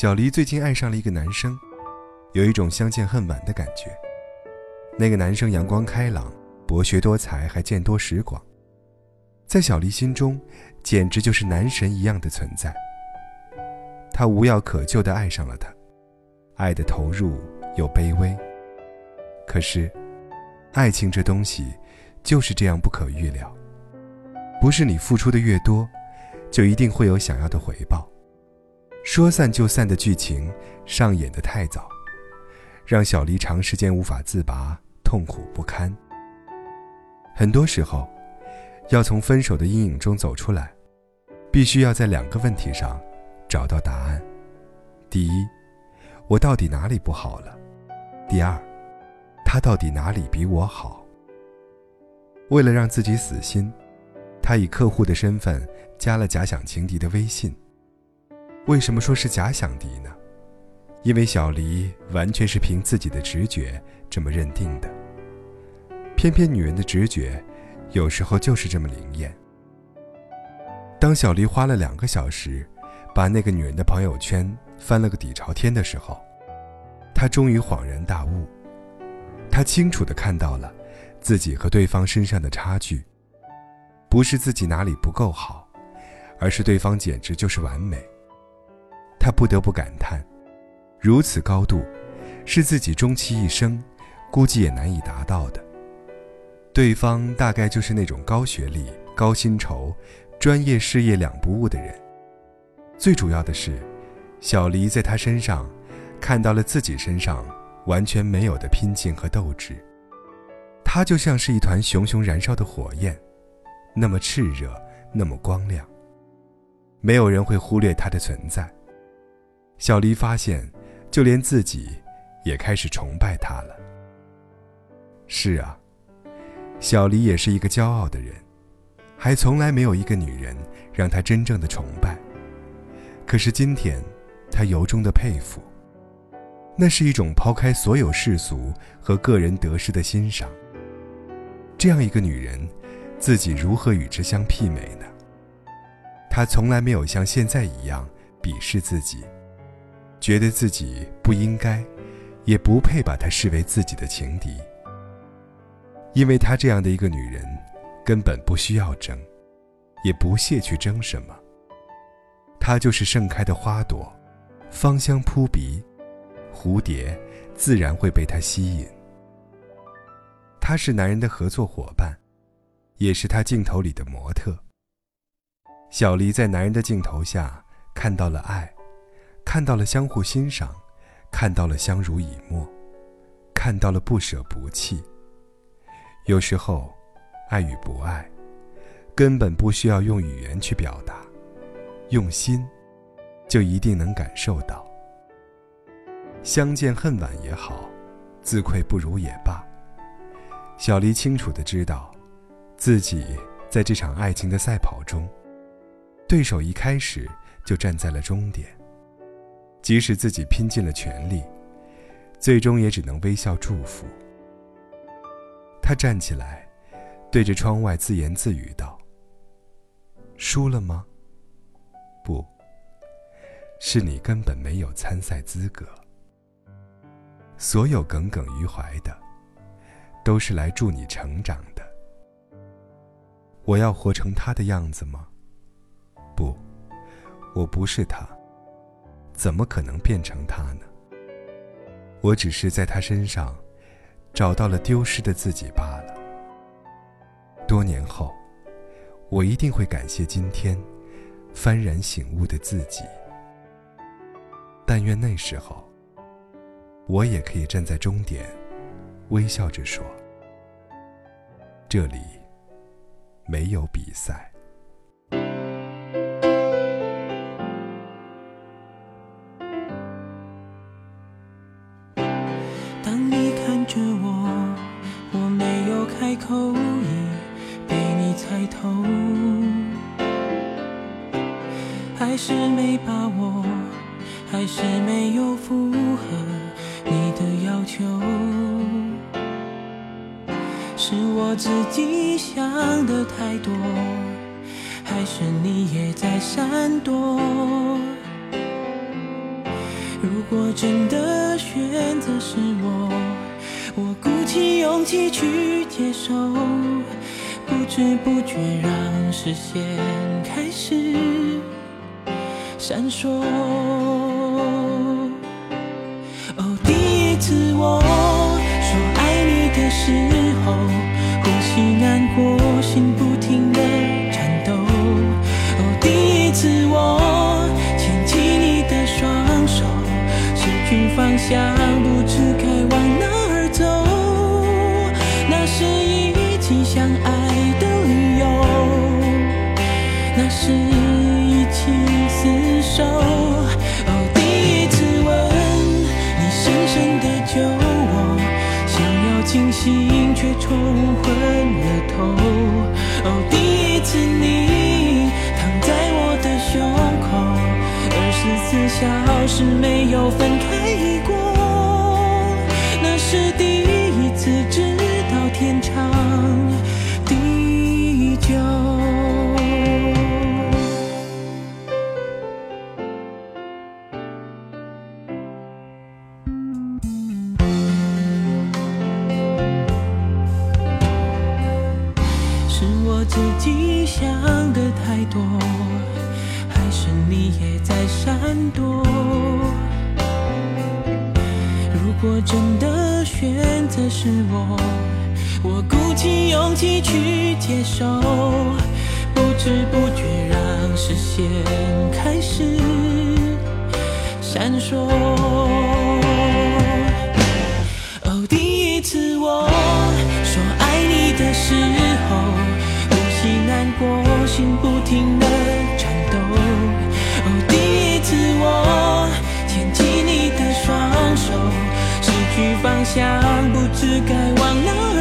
小黎最近爱上了一个男生，有一种相见恨晚的感觉。那个男生阳光开朗、博学多才，还见多识广，在小黎心中，简直就是男神一样的存在。他无药可救地爱上了他，爱的投入又卑微。可是，爱情这东西就是这样不可预料，不是你付出的越多，就一定会有想要的回报。说散就散的剧情上演的太早，让小黎长时间无法自拔，痛苦不堪。很多时候，要从分手的阴影中走出来，必须要在两个问题上找到答案：第一，我到底哪里不好了？第二，他到底哪里比我好？为了让自己死心，他以客户的身份加了假想情敌的微信。为什么说是假想敌呢？因为小黎完全是凭自己的直觉这么认定的。偏偏女人的直觉，有时候就是这么灵验。当小黎花了两个小时，把那个女人的朋友圈翻了个底朝天的时候，他终于恍然大悟。他清楚地看到了自己和对方身上的差距，不是自己哪里不够好，而是对方简直就是完美。他不得不感叹，如此高度，是自己终其一生，估计也难以达到的。对方大概就是那种高学历、高薪酬、专业事业两不误的人。最主要的是，小黎在他身上，看到了自己身上完全没有的拼劲和斗志。他就像是一团熊熊燃烧的火焰，那么炽热，那么光亮。没有人会忽略他的存在。小黎发现，就连自己，也开始崇拜他了。是啊，小黎也是一个骄傲的人，还从来没有一个女人让他真正的崇拜。可是今天，他由衷的佩服。那是一种抛开所有世俗和个人得失的欣赏。这样一个女人，自己如何与之相媲美呢？她从来没有像现在一样鄙视自己。觉得自己不应该，也不配把她视为自己的情敌，因为她这样的一个女人，根本不需要争，也不屑去争什么。她就是盛开的花朵，芳香扑鼻，蝴蝶自然会被她吸引。她是男人的合作伙伴，也是他镜头里的模特。小黎在男人的镜头下看到了爱。看到了相互欣赏，看到了相濡以沫，看到了不舍不弃。有时候，爱与不爱，根本不需要用语言去表达，用心，就一定能感受到。相见恨晚也好，自愧不如也罢。小黎清楚的知道，自己在这场爱情的赛跑中，对手一开始就站在了终点。即使自己拼尽了全力，最终也只能微笑祝福。他站起来，对着窗外自言自语道：“输了吗？不，是你根本没有参赛资格。所有耿耿于怀的，都是来助你成长的。我要活成他的样子吗？不，我不是他。”怎么可能变成他呢？我只是在他身上找到了丢失的自己罢了。多年后，我一定会感谢今天幡然醒悟的自己。但愿那时候，我也可以站在终点，微笑着说：“这里没有比赛。”口已被你猜透，还是没把握，还是没有符合你的要求，是我自己想的太多，还是你也在闪躲？如果真的选择是我，我鼓起勇气去接受，不知不觉让视线开始闪烁。哦，第一次我说爱你的时候，呼吸难过，心不停的颤抖。哦，第一次我牵起你的双手，失去方向，冲昏了头。哦，第一次你躺在我的胸口，二十四小时没有分自己想的太多，还是你也在闪躲？如果真的选择是我，我鼓起勇气去接受，不知不觉让视线开始闪烁。哦，第一次我说爱你的时候，难过，心不停的颤抖。哦，第一次我牵起你的双手，失去方向，不知该往哪儿